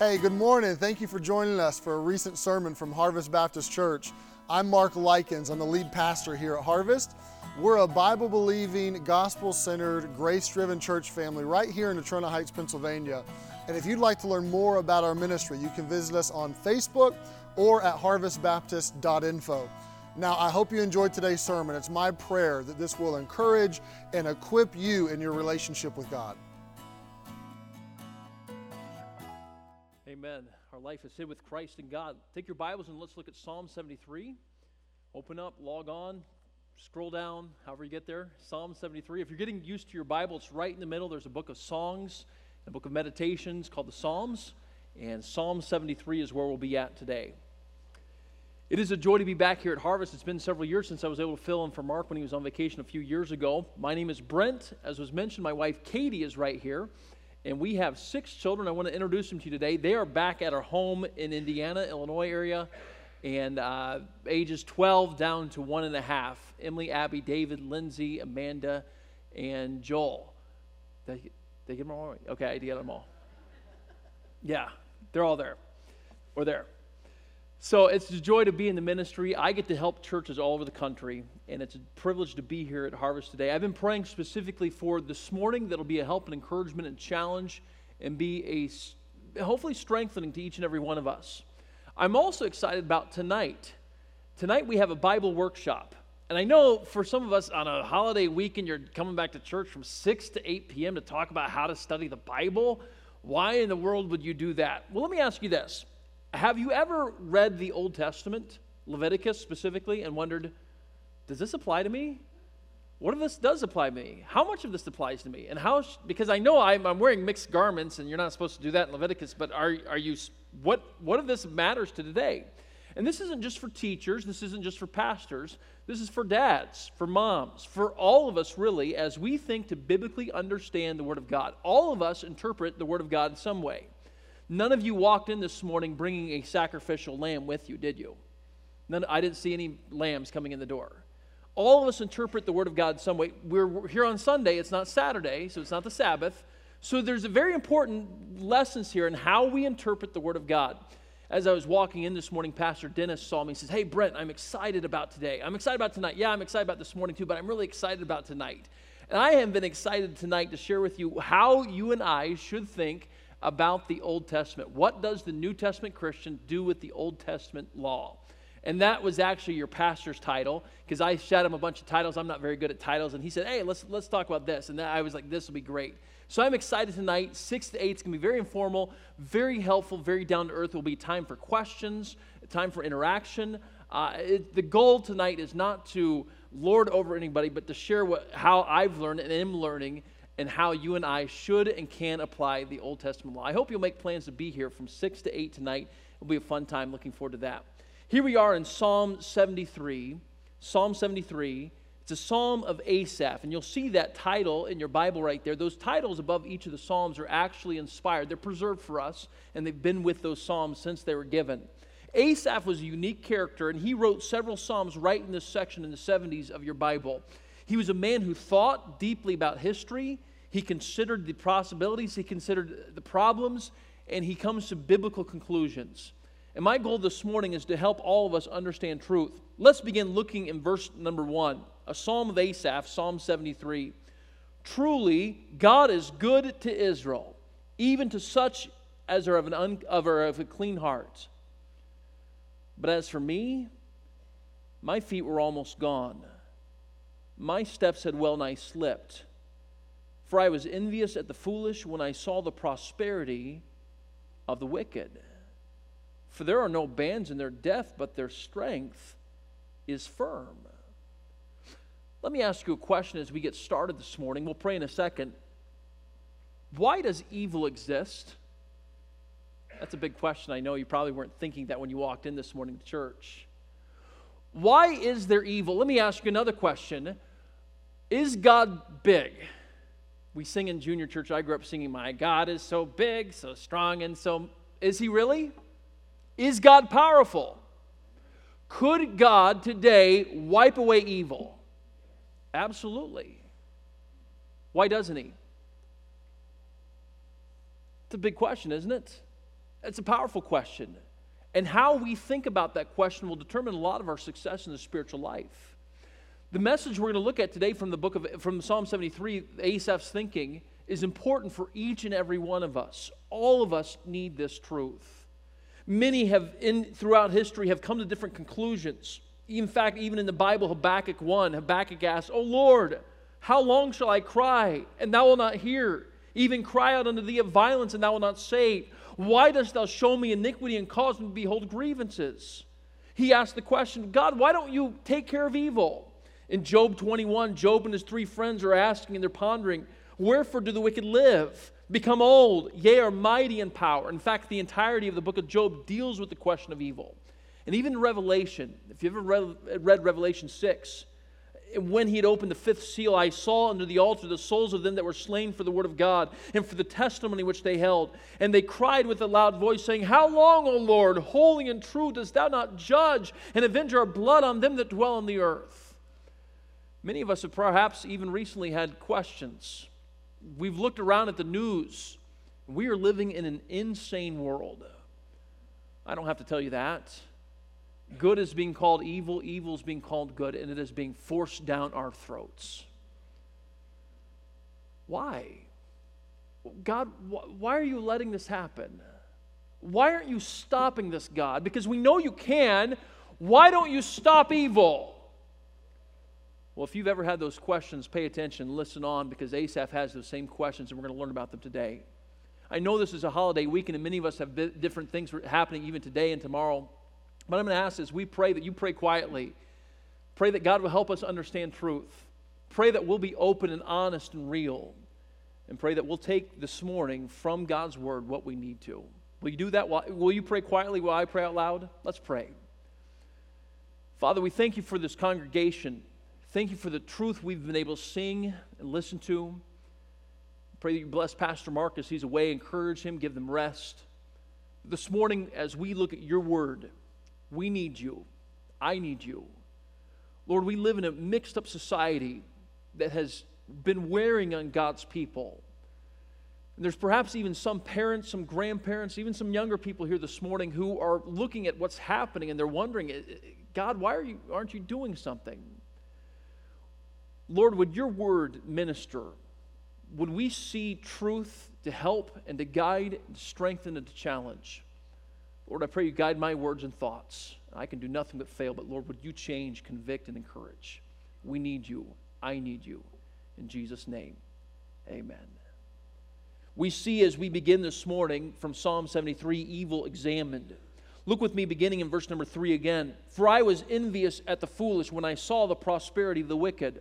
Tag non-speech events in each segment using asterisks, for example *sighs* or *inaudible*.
Hey, good morning. Thank you for joining us for a recent sermon from Harvest Baptist Church. I'm Mark Likens. I'm the lead pastor here at Harvest. We're a Bible believing, gospel centered, grace driven church family right here in Natrona Heights, Pennsylvania. And if you'd like to learn more about our ministry, you can visit us on Facebook or at harvestbaptist.info. Now, I hope you enjoyed today's sermon. It's my prayer that this will encourage and equip you in your relationship with God. Amen. Our life is hid with Christ in God. Take your Bibles and let's look at Psalm 73. Open up, log on, scroll down, however you get there. Psalm 73. If you're getting used to your Bible, it's right in the middle. There's a book of songs, a book of meditations called the Psalms, and Psalm 73 is where we'll be at today. It is a joy to be back here at Harvest. It's been several years since I was able to fill in for Mark when he was on vacation a few years ago. My name is Brent. As was mentioned, my wife Katie is right here and we have six children. I want to introduce them to you today. They are back at our home in Indiana, Illinois area, and uh, ages 12 down to one and a half. Emily, Abby, David, Lindsay, Amanda, and Joel. I get them all? Okay, I get them all. Yeah, they're all there. We're there. So it's a joy to be in the ministry. I get to help churches all over the country, and it's a privilege to be here at Harvest today. I've been praying specifically for this morning that'll be a help and encouragement and challenge and be a hopefully strengthening to each and every one of us. I'm also excited about tonight. Tonight we have a Bible workshop. And I know for some of us on a holiday weekend, you're coming back to church from 6 to 8 p.m. to talk about how to study the Bible. Why in the world would you do that? Well, let me ask you this have you ever read the Old Testament, Leviticus specifically, and wondered, does this apply to me? What if this does apply to me? How much of this applies to me? And how, because I know I'm, I'm wearing mixed garments and you're not supposed to do that in Leviticus, but are, are you, what, what if this matters to today? And this isn't just for teachers, this isn't just for pastors, this is for dads, for moms, for all of us really, as we think to biblically understand the Word of God. All of us interpret the Word of God in some way. None of you walked in this morning bringing a sacrificial lamb with you, did you? None, I didn't see any lambs coming in the door. All of us interpret the Word of God some way. We're here on Sunday, it's not Saturday, so it's not the Sabbath. So there's a very important lessons here in how we interpret the Word of God. As I was walking in this morning, Pastor Dennis saw me and says, Hey, Brent, I'm excited about today. I'm excited about tonight. Yeah, I'm excited about this morning too, but I'm really excited about tonight. And I have been excited tonight to share with you how you and I should think about the Old Testament. What does the New Testament Christian do with the Old Testament law? And that was actually your pastor's title because I shot him a bunch of titles. I'm not very good at titles. And he said, Hey, let's, let's talk about this. And I was like, This will be great. So I'm excited tonight. Six to eight is going to be very informal, very helpful, very down to earth. It will be time for questions, time for interaction. Uh, it, the goal tonight is not to lord over anybody, but to share what, how I've learned and am learning and how you and I should and can apply the Old Testament law. I hope you'll make plans to be here from 6 to 8 tonight. It'll be a fun time. Looking forward to that. Here we are in Psalm 73. Psalm 73. It's a psalm of Asaph, and you'll see that title in your Bible right there. Those titles above each of the psalms are actually inspired. They're preserved for us, and they've been with those psalms since they were given. Asaph was a unique character, and he wrote several psalms right in this section in the 70s of your Bible. He was a man who thought deeply about history. He considered the possibilities, he considered the problems, and he comes to biblical conclusions. And my goal this morning is to help all of us understand truth. Let's begin looking in verse number one, a psalm of Asaph, Psalm 73. Truly, God is good to Israel, even to such as are of, an un, of, of a clean heart. But as for me, my feet were almost gone my steps had well nigh slipped. For I was envious at the foolish when I saw the prosperity of the wicked. For there are no bands in their death, but their strength is firm. Let me ask you a question as we get started this morning. We'll pray in a second. Why does evil exist? That's a big question. I know you probably weren't thinking that when you walked in this morning to church. Why is there evil? Let me ask you another question. Is God big? We sing in junior church. I grew up singing, My God is so big, so strong, and so. Is he really? Is God powerful? Could God today wipe away evil? Absolutely. Why doesn't he? It's a big question, isn't it? It's a powerful question. And how we think about that question will determine a lot of our success in the spiritual life. The message we're going to look at today from the book of from Psalm 73, Asaph's thinking, is important for each and every one of us. All of us need this truth. Many have in throughout history have come to different conclusions. In fact, even in the Bible, Habakkuk 1, Habakkuk asks, "O Lord, how long shall I cry, and thou wilt not hear? Even cry out unto thee of violence, and thou wilt not save? Why dost thou show me iniquity and cause me to behold grievances? He asked the question, God, why don't you take care of evil? In Job 21, Job and his three friends are asking and they're pondering, Wherefore do the wicked live? Become old, yea, are mighty in power. In fact, the entirety of the book of Job deals with the question of evil. And even Revelation, if you ever read, read Revelation 6, when he had opened the fifth seal, I saw under the altar the souls of them that were slain for the word of God and for the testimony which they held. And they cried with a loud voice, saying, How long, O Lord, holy and true, dost thou not judge and avenge our blood on them that dwell on the earth? Many of us have perhaps even recently had questions. We've looked around at the news. We are living in an insane world. I don't have to tell you that. Good is being called evil, evil is being called good, and it is being forced down our throats. Why? God, wh- why are you letting this happen? Why aren't you stopping this, God? Because we know you can. Why don't you stop evil? Well, if you've ever had those questions, pay attention, listen on, because Asaph has those same questions, and we're going to learn about them today. I know this is a holiday weekend, and many of us have different things happening even today and tomorrow. But I'm going to ask is we pray that you pray quietly. Pray that God will help us understand truth. Pray that we'll be open and honest and real. And pray that we'll take this morning from God's word what we need to. Will you do that? Will you pray quietly while I pray out loud? Let's pray. Father, we thank you for this congregation. Thank you for the truth we've been able to sing and listen to. Pray that you bless Pastor Marcus. He's away. Encourage him, give them rest. This morning, as we look at your word, we need you. I need you. Lord, we live in a mixed up society that has been wearing on God's people. And there's perhaps even some parents, some grandparents, even some younger people here this morning who are looking at what's happening and they're wondering, God, why are you, aren't you doing something? Lord, would your word minister? Would we see truth to help and to guide, and to strengthen, and to challenge? Lord, I pray you guide my words and thoughts. I can do nothing but fail, but Lord, would you change, convict, and encourage? We need you. I need you. In Jesus' name, amen. We see as we begin this morning from Psalm 73 evil examined. Look with me beginning in verse number 3 again. For I was envious at the foolish when I saw the prosperity of the wicked.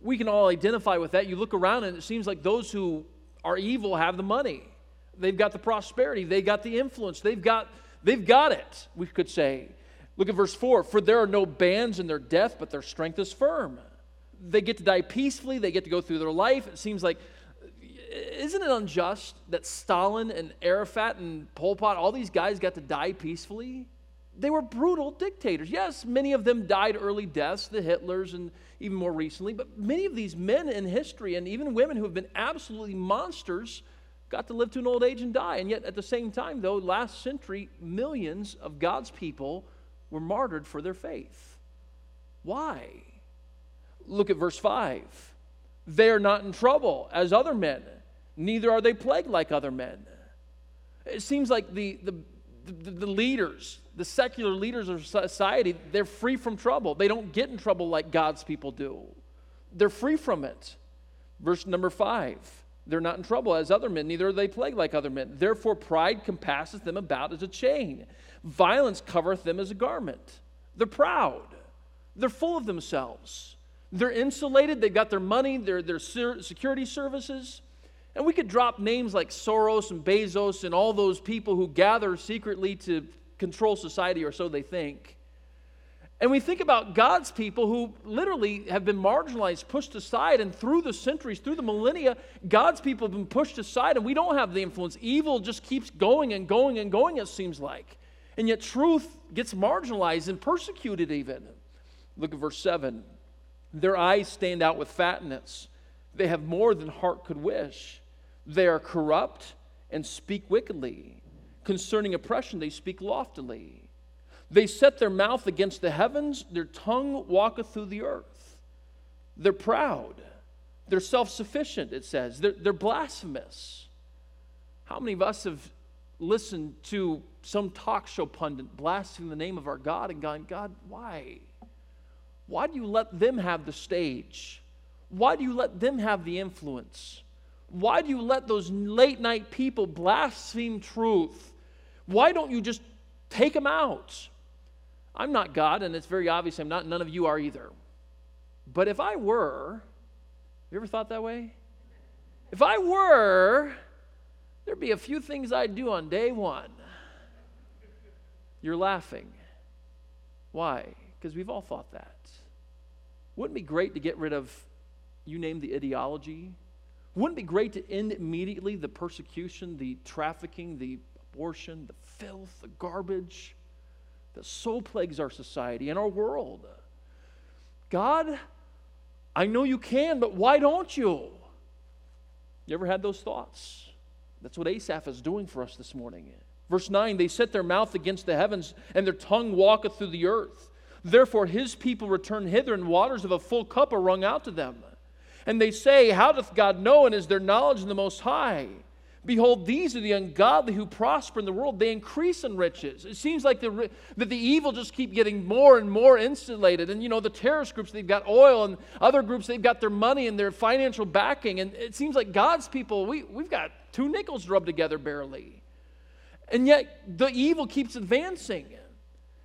We can all identify with that. You look around and it seems like those who are evil have the money. They've got the prosperity, they've got the influence, they've got, they've got it, we could say. Look at verse 4 For there are no bands in their death, but their strength is firm. They get to die peacefully, they get to go through their life. It seems like, isn't it unjust that Stalin and Arafat and Pol Pot, all these guys got to die peacefully? They were brutal dictators. Yes, many of them died early deaths, the Hitlers and even more recently, but many of these men in history and even women who have been absolutely monsters got to live to an old age and die. And yet, at the same time, though, last century, millions of God's people were martyred for their faith. Why? Look at verse 5. They are not in trouble as other men, neither are they plagued like other men. It seems like the, the, the, the leaders, the secular leaders of society, they're free from trouble. They don't get in trouble like God's people do, they're free from it. Verse number 5 they're not in trouble as other men, neither are they plagued like other men. Therefore, pride compasseth them about as a chain, violence covereth them as a garment. They're proud, they're full of themselves. They're insulated, they've got their money, their, their security services. And we could drop names like Soros and Bezos and all those people who gather secretly to control society, or so they think. And we think about God's people who literally have been marginalized, pushed aside, and through the centuries, through the millennia, God's people have been pushed aside, and we don't have the influence. Evil just keeps going and going and going, it seems like. And yet, truth gets marginalized and persecuted, even. Look at verse 7. Their eyes stand out with fatness, they have more than heart could wish. They are corrupt and speak wickedly. Concerning oppression, they speak loftily. They set their mouth against the heavens, their tongue walketh through the earth. They're proud. They're self sufficient, it says. They're, they're blasphemous. How many of us have listened to some talk show pundit blaspheming the name of our God and gone, God, why? Why do you let them have the stage? Why do you let them have the influence? Why do you let those late night people blaspheme truth? Why don't you just take them out? I'm not God, and it's very obvious I'm not. None of you are either. But if I were, have you ever thought that way? If I were, there'd be a few things I'd do on day one. You're laughing. Why? Because we've all thought that. Wouldn't it be great to get rid of, you name the ideology? Wouldn't it be great to end immediately the persecution, the trafficking, the abortion, the filth, the garbage that so plagues our society and our world? God, I know you can, but why don't you? You ever had those thoughts? That's what Asaph is doing for us this morning. Verse 9 They set their mouth against the heavens, and their tongue walketh through the earth. Therefore his people return hither, and waters of a full cup are wrung out to them. And they say, How doth God know, and is there knowledge in the Most High? Behold, these are the ungodly who prosper in the world. They increase in riches. It seems like the, that the evil just keep getting more and more insulated. And, you know, the terrorist groups, they've got oil, and other groups, they've got their money and their financial backing. And it seems like God's people, we, we've got two nickels rubbed together barely. And yet, the evil keeps advancing.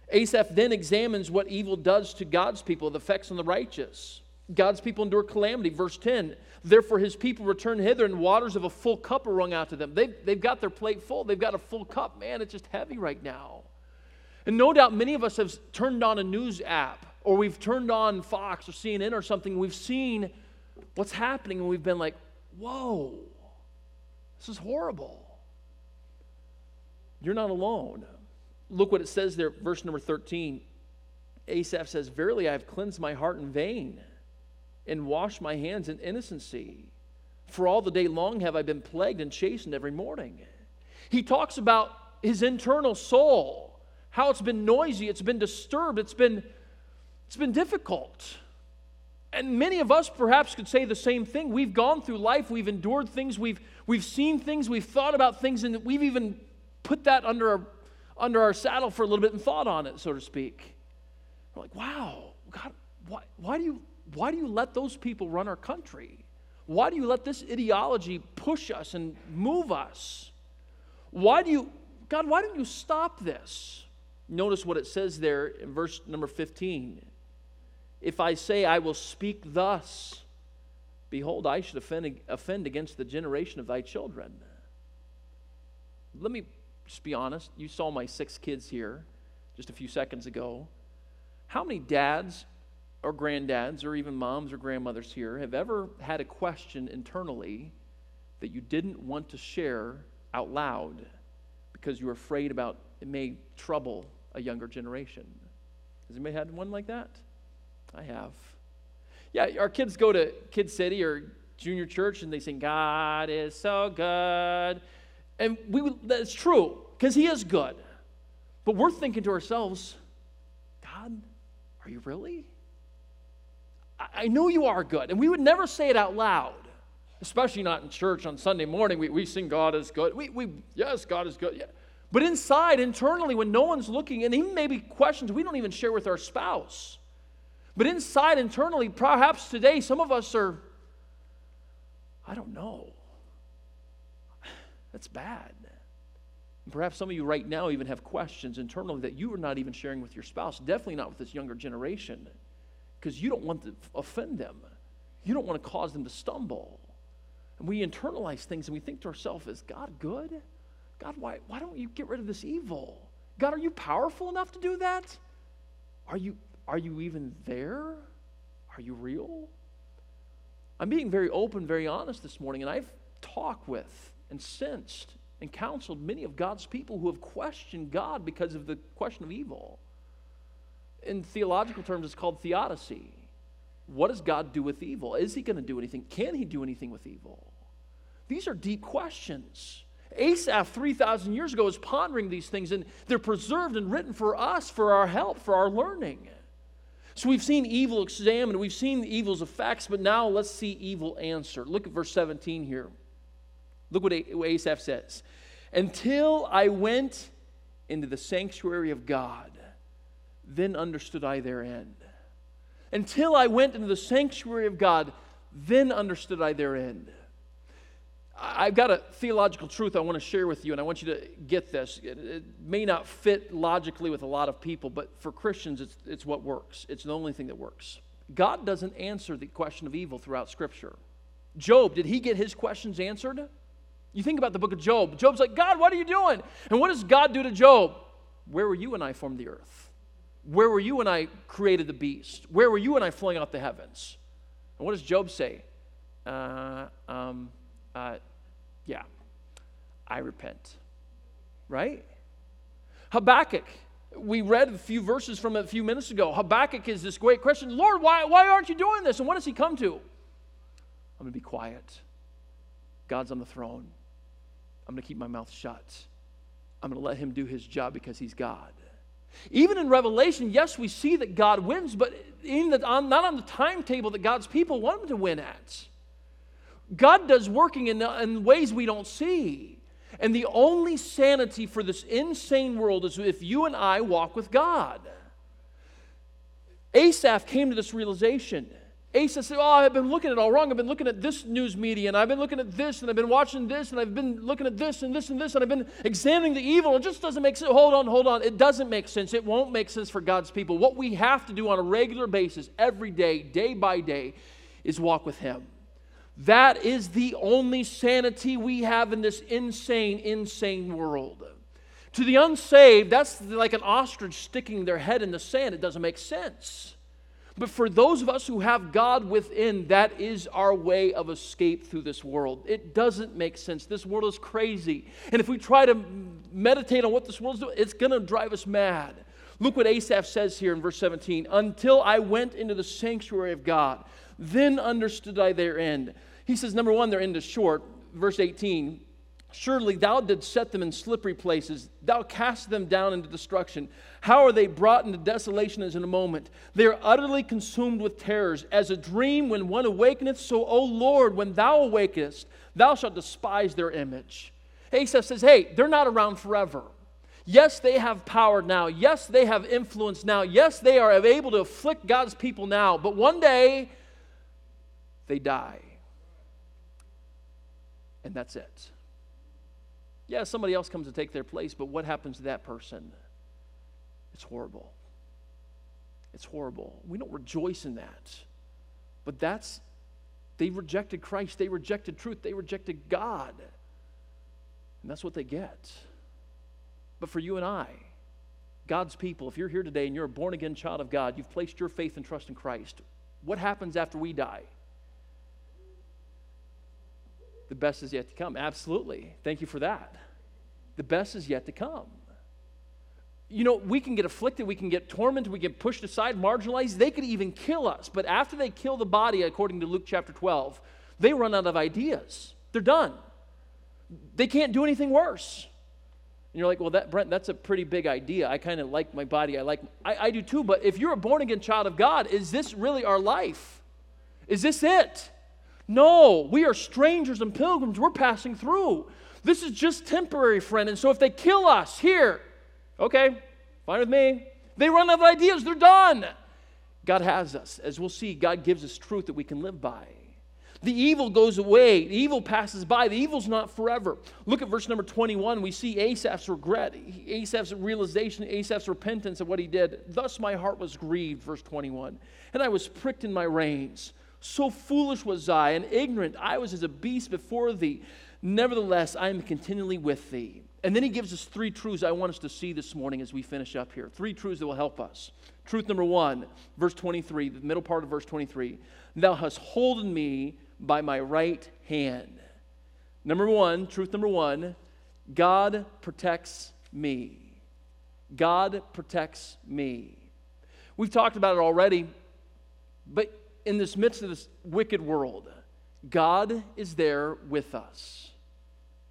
Asaph then examines what evil does to God's people, the effects on the righteous. God's people endure calamity. Verse 10 Therefore, his people return hither, and waters of a full cup are wrung out to them. They've, they've got their plate full. They've got a full cup. Man, it's just heavy right now. And no doubt many of us have turned on a news app, or we've turned on Fox or CNN or something. We've seen what's happening, and we've been like, whoa, this is horrible. You're not alone. Look what it says there, verse number 13. Asaph says, Verily I have cleansed my heart in vain and wash my hands in innocency. For all the day long have I been plagued and chastened every morning. He talks about his internal soul, how it's been noisy, it's been disturbed, it's been, it's been difficult. And many of us perhaps could say the same thing. We've gone through life, we've endured things, we've, we've seen things, we've thought about things, and we've even put that under our, under our saddle for a little bit and thought on it, so to speak. We're like, wow, God, why, why do you why do you let those people run our country? Why do you let this ideology push us and move us? Why do you, God, why don't you stop this? Notice what it says there in verse number 15. If I say, I will speak thus, behold, I should offend, offend against the generation of thy children. Let me just be honest. You saw my six kids here just a few seconds ago. How many dads or granddads or even moms or grandmothers here have ever had a question internally that you didn't want to share out loud because you were afraid about it may trouble a younger generation? Has anybody had one like that? I have. Yeah, our kids go to Kid City or junior church and they sing, God is so good. And we that's true, because he is good. But we're thinking to ourselves, God, are you really? I know you are good. And we would never say it out loud, especially not in church on Sunday morning. We, we sing God is good. We, we, yes, God is good. Yeah. But inside, internally, when no one's looking, and even maybe questions we don't even share with our spouse. But inside, internally, perhaps today, some of us are, I don't know. *sighs* That's bad. And perhaps some of you right now even have questions internally that you are not even sharing with your spouse, definitely not with this younger generation because you don't want to offend them. You don't want to cause them to stumble. And we internalize things and we think to ourselves, is God good? God, why, why don't you get rid of this evil? God, are you powerful enough to do that? Are you, are you even there? Are you real? I'm being very open, very honest this morning, and I've talked with and sensed and counseled many of God's people who have questioned God because of the question of evil in theological terms, it's called theodicy. What does God do with evil? Is he going to do anything? Can he do anything with evil? These are deep questions. Asaph, 3,000 years ago, is pondering these things, and they're preserved and written for us, for our help, for our learning. So we've seen evil examined, we've seen the evil's effects, but now let's see evil answered. Look at verse 17 here. Look what Asaph says. Until I went into the sanctuary of God, then understood I their end. Until I went into the sanctuary of God, then understood I their end. I've got a theological truth I want to share with you, and I want you to get this. It, it, may not fit logically with a lot of people, but for Christians, it's, it's what works. It's the only thing that works. God doesn't answer the question of evil throughout Scripture. Job, did he get his questions answered? You think about the book of Job. Job's like, God, what are you doing? And what does God do to Job? Where were you when I formed the earth? Where were you when I created the beast? Where were you when I flung out the heavens? And what does Job say? Uh, um, uh, yeah, I repent. Right? Habakkuk, we read a few verses from a few minutes ago. Habakkuk is this great question Lord, why, why aren't you doing this? And what does he come to? I'm going to be quiet. God's on the throne. I'm going to keep my mouth shut. I'm going to let him do his job because he's God. Even in Revelation, yes, we see that God wins, but the, on, not on the timetable that God's people want him to win at. God does working in, in ways we don't see. And the only sanity for this insane world is if you and I walk with God. Asaph came to this realization. Asaph said, Oh, I've been looking at it all wrong. I've been looking at this news media, and I've been looking at this, and I've been watching this, and I've been looking at this, and this, and this, and I've been examining the evil. It just doesn't make sense. Hold on, hold on. It doesn't make sense. It won't make sense for God's people. What we have to do on a regular basis, every day, day by day, is walk with Him. That is the only sanity we have in this insane, insane world. To the unsaved, that's like an ostrich sticking their head in the sand. It doesn't make sense. But for those of us who have God within, that is our way of escape through this world. It doesn't make sense. This world is crazy. And if we try to meditate on what this world's doing, it's going to drive us mad. Look what Asaph says here in verse 17 Until I went into the sanctuary of God, then understood I their end. He says, number one, their end is short. Verse 18 Surely thou didst set them in slippery places, thou cast them down into destruction. How are they brought into desolation as in a moment? They are utterly consumed with terrors. As a dream when one awakeneth, so, O Lord, when thou awakenest, thou shalt despise their image. Asaph says, Hey, they're not around forever. Yes, they have power now. Yes, they have influence now. Yes, they are able to afflict God's people now. But one day, they die and that's it. Yeah, somebody else comes to take their place, but what happens to that person? It's horrible. It's horrible. We don't rejoice in that. But that's, they rejected Christ, they rejected truth, they rejected God. And that's what they get. But for you and I, God's people, if you're here today and you're a born again child of God, you've placed your faith and trust in Christ, what happens after we die? The best is yet to come. Absolutely. Thank you for that. The best is yet to come. You know, we can get afflicted, we can get tormented, we get pushed aside, marginalized. They could even kill us. But after they kill the body, according to Luke chapter 12, they run out of ideas. They're done. They can't do anything worse. And you're like, well, that, Brent, that's a pretty big idea. I kind of like my body. I like, I, I do too. But if you're a born again child of God, is this really our life? Is this it? No, we are strangers and pilgrims. We're passing through. This is just temporary, friend. And so if they kill us here, okay, fine with me. They run out of ideas, they're done. God has us. As we'll see, God gives us truth that we can live by. The evil goes away. The evil passes by. The evil's not forever. Look at verse number 21. We see Asaph's regret, Asaph's realization, Asaph's repentance of what he did. Thus my heart was grieved, verse 21. And I was pricked in my reins. So foolish was I, and ignorant I was as a beast before thee. Nevertheless, I am continually with thee. And then he gives us three truths I want us to see this morning as we finish up here. Three truths that will help us. Truth number one, verse 23, the middle part of verse 23. Thou hast holden me by my right hand. Number one, truth number one, God protects me. God protects me. We've talked about it already, but in this midst of this wicked world, God is there with us.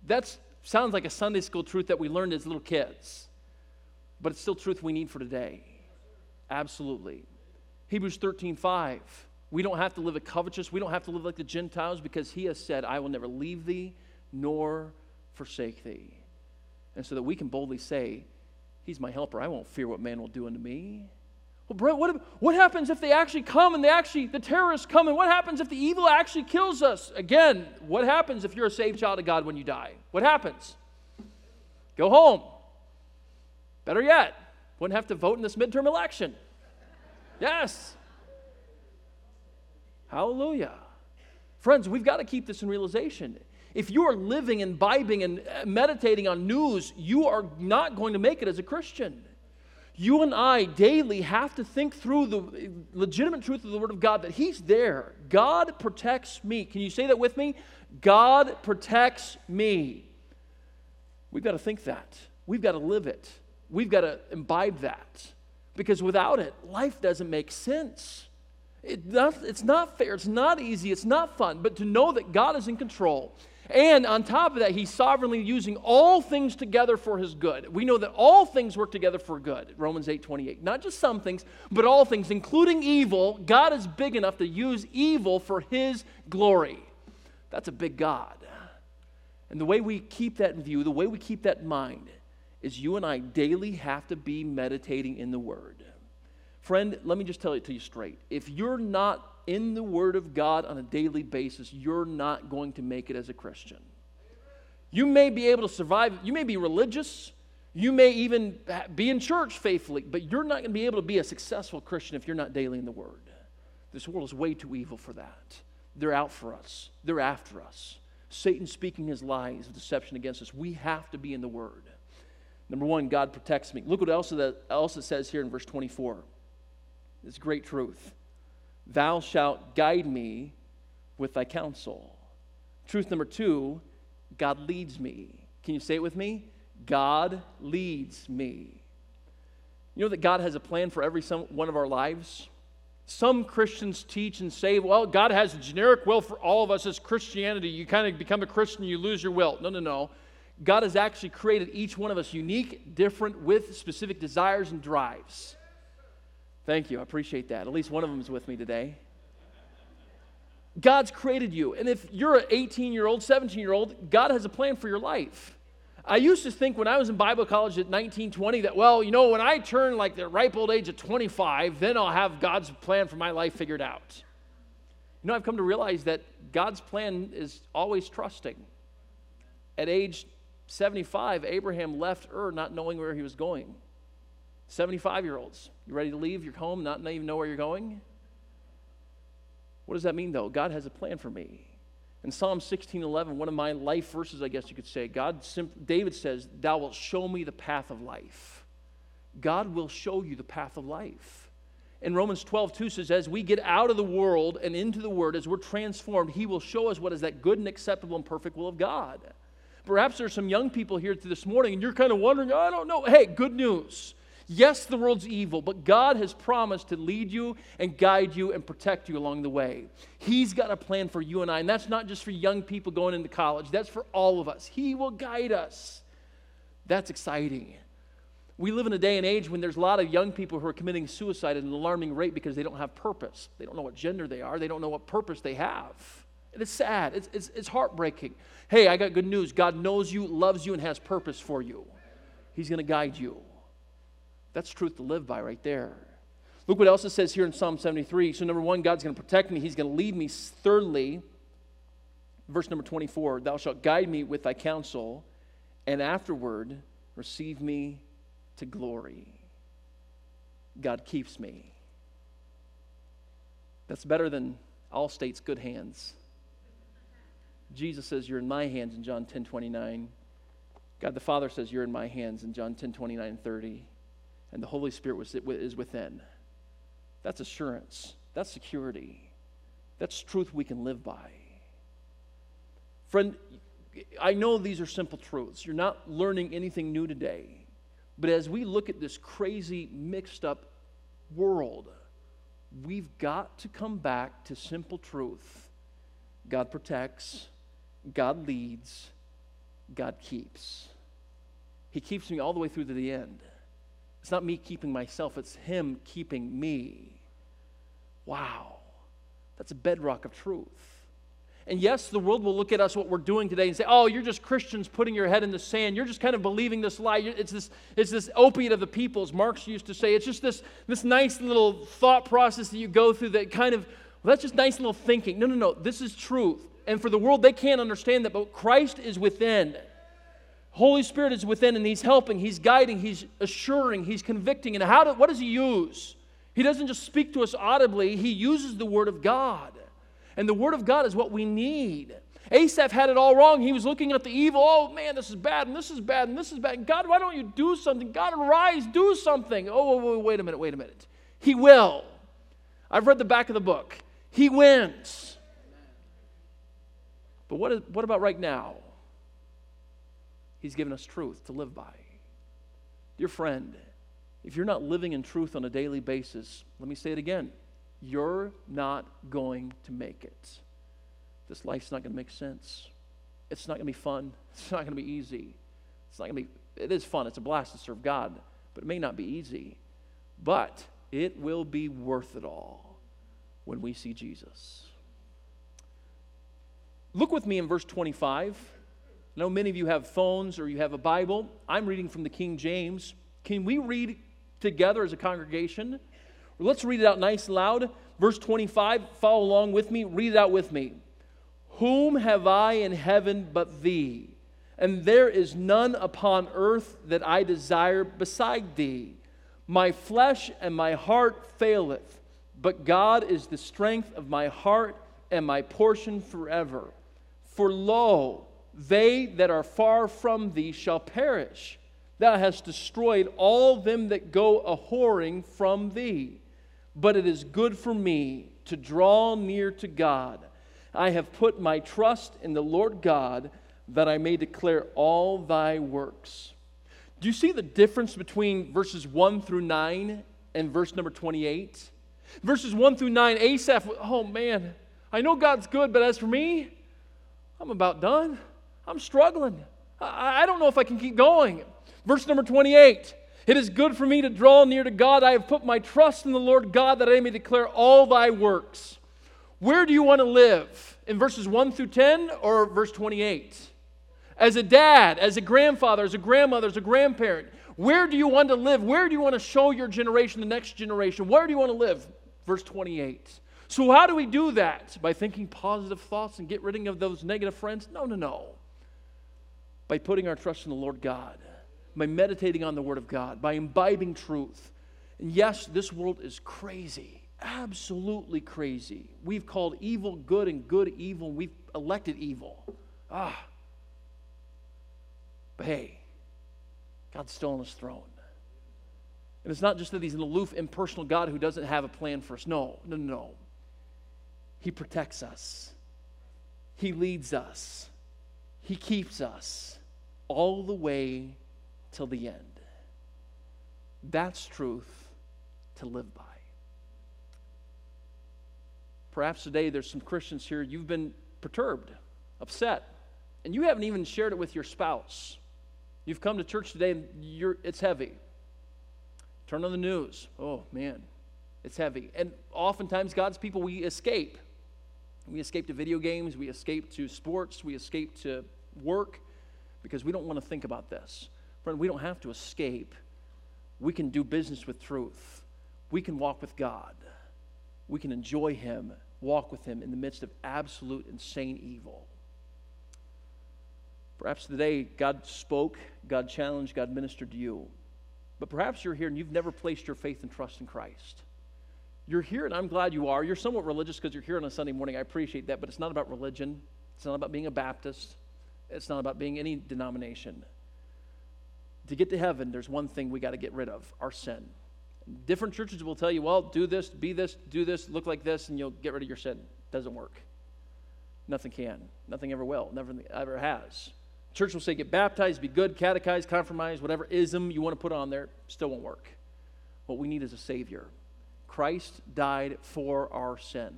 That Sounds like a Sunday school truth that we learned as little kids, but it's still truth we need for today. Absolutely. Hebrews 13 5. We don't have to live a covetous. We don't have to live like the Gentiles because he has said, I will never leave thee nor forsake thee. And so that we can boldly say, He's my helper. I won't fear what man will do unto me. Well, what, what happens if they actually come and they actually, the terrorists come and what happens if the evil actually kills us? Again, what happens if you're a saved child of God when you die? What happens? Go home. Better yet, wouldn't have to vote in this midterm election. Yes. Hallelujah. Friends, we've got to keep this in realization. If you are living and imbibing and uh, meditating on news, you are not going to make it as a Christian. You and I daily have to think through the legitimate truth of the Word of God that He's there. God protects me. Can you say that with me? God protects me. We've got to think that. We've got to live it. We've got to imbibe that. Because without it, life doesn't make sense. It not, it's not fair, it's not easy, it's not fun, but to know that God is in control. And on top of that, he's sovereignly using all things together for his good. We know that all things work together for good, Romans 8 28. Not just some things, but all things, including evil. God is big enough to use evil for his glory. That's a big God. And the way we keep that in view, the way we keep that in mind, is you and I daily have to be meditating in the Word. Friend, let me just tell it to you straight. If you're not in the Word of God on a daily basis, you're not going to make it as a Christian. You may be able to survive, you may be religious, you may even be in church faithfully, but you're not going to be able to be a successful Christian if you're not daily in the Word. This world is way too evil for that. They're out for us, they're after us. Satan speaking his lies of deception against us. We have to be in the Word. Number one, God protects me. Look what else, it says here in verse 24. It's great truth. Thou shalt guide me with thy counsel. Truth number two, God leads me. Can you say it with me? God leads me. You know that God has a plan for every one of our lives? Some Christians teach and say, well, God has a generic will for all of us as Christianity. You kind of become a Christian, you lose your will. No, no, no. God has actually created each one of us unique, different, with specific desires and drives. Thank you. I appreciate that. At least one of them is with me today. God's created you. And if you're an 18 year old, 17 year old, God has a plan for your life. I used to think when I was in Bible college at 19, 20 that, well, you know, when I turn like the ripe old age of 25, then I'll have God's plan for my life figured out. You know, I've come to realize that God's plan is always trusting. At age 75, Abraham left Ur not knowing where he was going. 75 year olds, you ready to leave your home, not even know where you're going? What does that mean, though? God has a plan for me. In Psalm 16 11, one of my life verses, I guess you could say, God, David says, Thou wilt show me the path of life. God will show you the path of life. In Romans 12, 2 says, As we get out of the world and into the Word, as we're transformed, He will show us what is that good and acceptable and perfect will of God. Perhaps there's some young people here this morning and you're kind of wondering, I don't know. Hey, good news. Yes, the world's evil, but God has promised to lead you and guide you and protect you along the way. He's got a plan for you and I, and that's not just for young people going into college, that's for all of us. He will guide us. That's exciting. We live in a day and age when there's a lot of young people who are committing suicide at an alarming rate because they don't have purpose. They don't know what gender they are, they don't know what purpose they have. And it's sad, it's, it's, it's heartbreaking. Hey, I got good news. God knows you, loves you, and has purpose for you. He's going to guide you. That's truth to live by right there. Look what else it says here in Psalm 73. So, number one, God's going to protect me, He's going to lead me. Thirdly, verse number 24 Thou shalt guide me with thy counsel, and afterward receive me to glory. God keeps me. That's better than Allstate's good hands. Jesus says, You're in my hands in John 10 29. God the Father says, You're in my hands in John 10 29 and 30 and the Holy Spirit was, is within. That's assurance. That's security. That's truth we can live by. Friend, I know these are simple truths. You're not learning anything new today. But as we look at this crazy, mixed up world, we've got to come back to simple truth God protects, God leads, God keeps. He keeps me all the way through to the end. It's not me keeping myself, it's Him keeping me. Wow. That's a bedrock of truth. And yes, the world will look at us, what we're doing today, and say, oh, you're just Christians putting your head in the sand. You're just kind of believing this lie. It's this, it's this opiate of the people, as Marx used to say. It's just this, this nice little thought process that you go through that kind of, well, that's just nice little thinking. No, no, no. This is truth. And for the world, they can't understand that, but Christ is within. Holy Spirit is within, and He's helping, He's guiding, He's assuring, He's convicting. And how do, what does He use? He doesn't just speak to us audibly, He uses the Word of God. And the Word of God is what we need. Asaph had it all wrong. He was looking at the evil. Oh, man, this is bad, and this is bad, and this is bad. God, why don't you do something? God, arise, do something. Oh, wait a minute, wait a minute. He will. I've read the back of the book. He wins. But what, is, what about right now? He's given us truth to live by. Dear friend, if you're not living in truth on a daily basis, let me say it again you're not going to make it. This life's not going to make sense. It's not going to be fun. *laughs* It's not going to be easy. It's not going to be, it is fun. It's a blast to serve God, but it may not be easy. But it will be worth it all when we see Jesus. Look with me in verse 25. I know many of you have phones or you have a Bible. I'm reading from the King James. Can we read together as a congregation? Let's read it out nice and loud. Verse 25, follow along with me. Read it out with me. Whom have I in heaven but thee? And there is none upon earth that I desire beside thee. My flesh and my heart faileth, but God is the strength of my heart and my portion forever. For lo, they that are far from thee shall perish. Thou hast destroyed all them that go a whoring from thee but it is good for me to draw near to God. I have put my trust in the Lord God that I may declare all thy works. Do you see the difference between verses 1 through 9 and verse number 28? Verses 1 through 9, Asaph, oh man, I know God's good, but as for me, I'm about done. I'm struggling. I, I don't know if I can keep going. Verse number 28, it is good for me to draw near to God. I have put my trust in the Lord God that I may declare all thy works. Where do you want to live? In verses 1 through 10 or verse 28? As a dad, as a grandfather, as a grandmother, as a grandparent, where do you want to live? Where do you want to show your generation, the next generation? Where do you want to live? Verse 28. So, how do we do that? By thinking positive thoughts and get rid of those negative friends? No, no, no. By putting our trust in the Lord God by meditating on the Word of God, by imbibing truth. And yes, this world is crazy, absolutely crazy. We've called evil good and good evil, and we've elected evil. Ah. But hey, God's still on his throne. And it's not just that he's an aloof, impersonal God who doesn't have a plan for us. No, no, no. He protects us, He leads us, He keeps us all the way till the end. That's truth to live by. Perhaps today there's some Christians here, you've been perturbed, upset, and you haven't even shared it with your spouse. You've come to church today and it's heavy. Turn on the news. Oh, man, it's heavy. And oftentimes, God's people, we escape. We escape to video games, we escape to sports, we escape to work because we don't want to think about this. Friend, we don't have to escape. We can do business with truth. We can walk with God. We can enjoy Him, walk with Him in the midst of absolute insane evil. Perhaps today God spoke, God challenged, God ministered to you. But perhaps you're here and you've never placed your faith and trust in Christ. You're here, and I'm glad you are. You're somewhat religious because you're here on a Sunday morning. I appreciate that, but it's not about religion. It's not about being a Baptist. It's not about being any denomination to get to heaven, there's one thing we got to get rid of our sin. Different churches will tell you, well, do this, be this, do this, look like this, and you'll get rid of your sin. Doesn't work. Nothing can. Nothing ever will. Never ever has. Church will say, get baptized, be good, catechized, compromised, whatever ism you want to put on there, still won't work. What we need is a Savior. Christ died for our sin.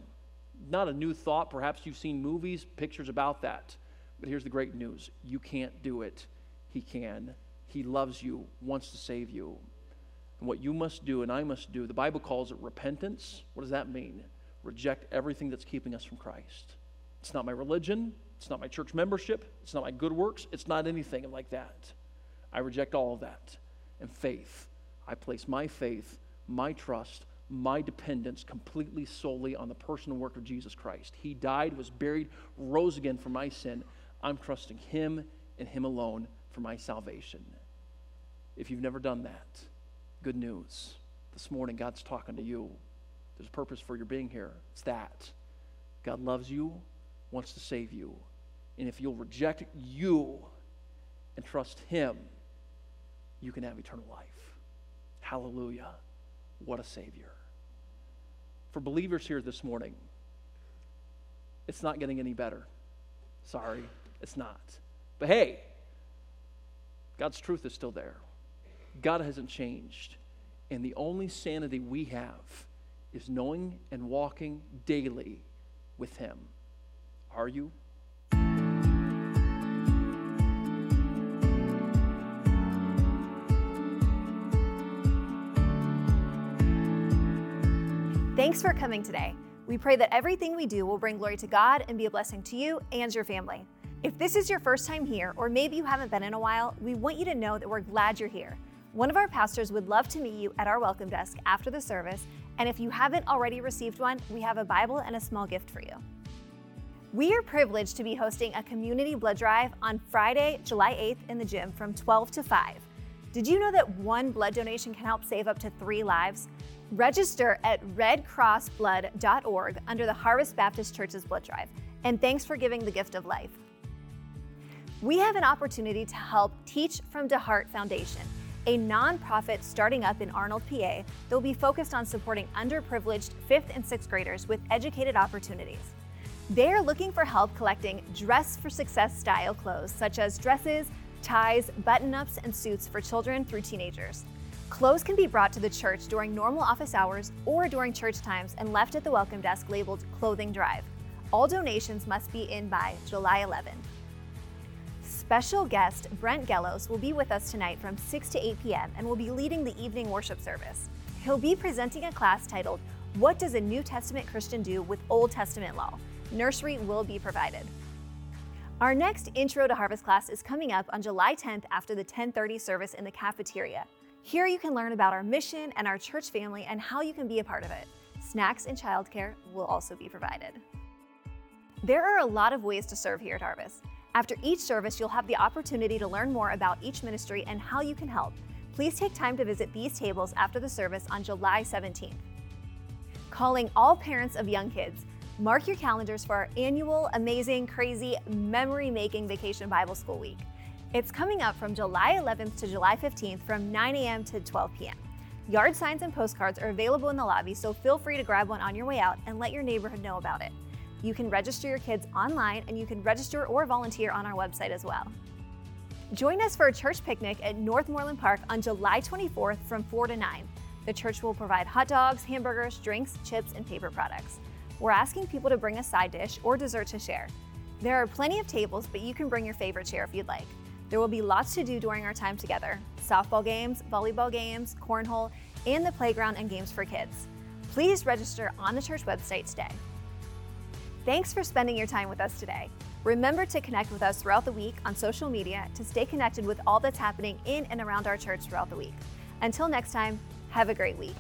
Not a new thought. Perhaps you've seen movies, pictures about that. But here's the great news you can't do it, He can. He loves you, wants to save you. And what you must do and I must do, the Bible calls it repentance. What does that mean? Reject everything that's keeping us from Christ. It's not my religion, it's not my church membership, it's not my good works, it's not anything like that. I reject all of that. And faith, I place my faith, my trust, my dependence completely solely on the person and work of Jesus Christ. He died, was buried, rose again for my sin. I'm trusting Him and Him alone for my salvation. If you've never done that, good news. This morning, God's talking to you. There's a purpose for your being here. It's that. God loves you, wants to save you. And if you'll reject you and trust Him, you can have eternal life. Hallelujah. What a Savior. For believers here this morning, it's not getting any better. Sorry, it's not. But hey, God's truth is still there. God hasn't changed. And the only sanity we have is knowing and walking daily with Him. Are you? Thanks for coming today. We pray that everything we do will bring glory to God and be a blessing to you and your family. If this is your first time here, or maybe you haven't been in a while, we want you to know that we're glad you're here. One of our pastors would love to meet you at our welcome desk after the service, and if you haven't already received one, we have a Bible and a small gift for you. We are privileged to be hosting a community blood drive on Friday, July 8th in the gym from 12 to 5. Did you know that one blood donation can help save up to three lives? Register at redcrossblood.org under the Harvest Baptist Church's blood drive. And thanks for giving the gift of life. We have an opportunity to help Teach from the Heart Foundation, a nonprofit starting up in Arnold, PA, that will be focused on supporting underprivileged fifth and sixth graders with educated opportunities. They are looking for help collecting dress for success style clothes, such as dresses, ties, button ups, and suits for children through teenagers. Clothes can be brought to the church during normal office hours or during church times and left at the welcome desk labeled Clothing Drive. All donations must be in by July 11th. Special guest Brent Gellos will be with us tonight from 6 to 8 p.m. and will be leading the evening worship service. He'll be presenting a class titled, What Does a New Testament Christian Do with Old Testament Law? Nursery will be provided. Our next Intro to Harvest class is coming up on July 10th after the 1030 service in the cafeteria. Here you can learn about our mission and our church family and how you can be a part of it. Snacks and childcare will also be provided. There are a lot of ways to serve here at Harvest. After each service, you'll have the opportunity to learn more about each ministry and how you can help. Please take time to visit these tables after the service on July 17th. Calling all parents of young kids, mark your calendars for our annual, amazing, crazy, memory making vacation Bible School Week. It's coming up from July 11th to July 15th from 9 a.m. to 12 p.m. Yard signs and postcards are available in the lobby, so feel free to grab one on your way out and let your neighborhood know about it. You can register your kids online and you can register or volunteer on our website as well. Join us for a church picnic at Northmoreland Park on July 24th from 4 to 9. The church will provide hot dogs, hamburgers, drinks, chips, and paper products. We're asking people to bring a side dish or dessert to share. There are plenty of tables, but you can bring your favorite chair if you'd like. There will be lots to do during our time together softball games, volleyball games, cornhole, and the playground and games for kids. Please register on the church website today. Thanks for spending your time with us today. Remember to connect with us throughout the week on social media to stay connected with all that's happening in and around our church throughout the week. Until next time, have a great week.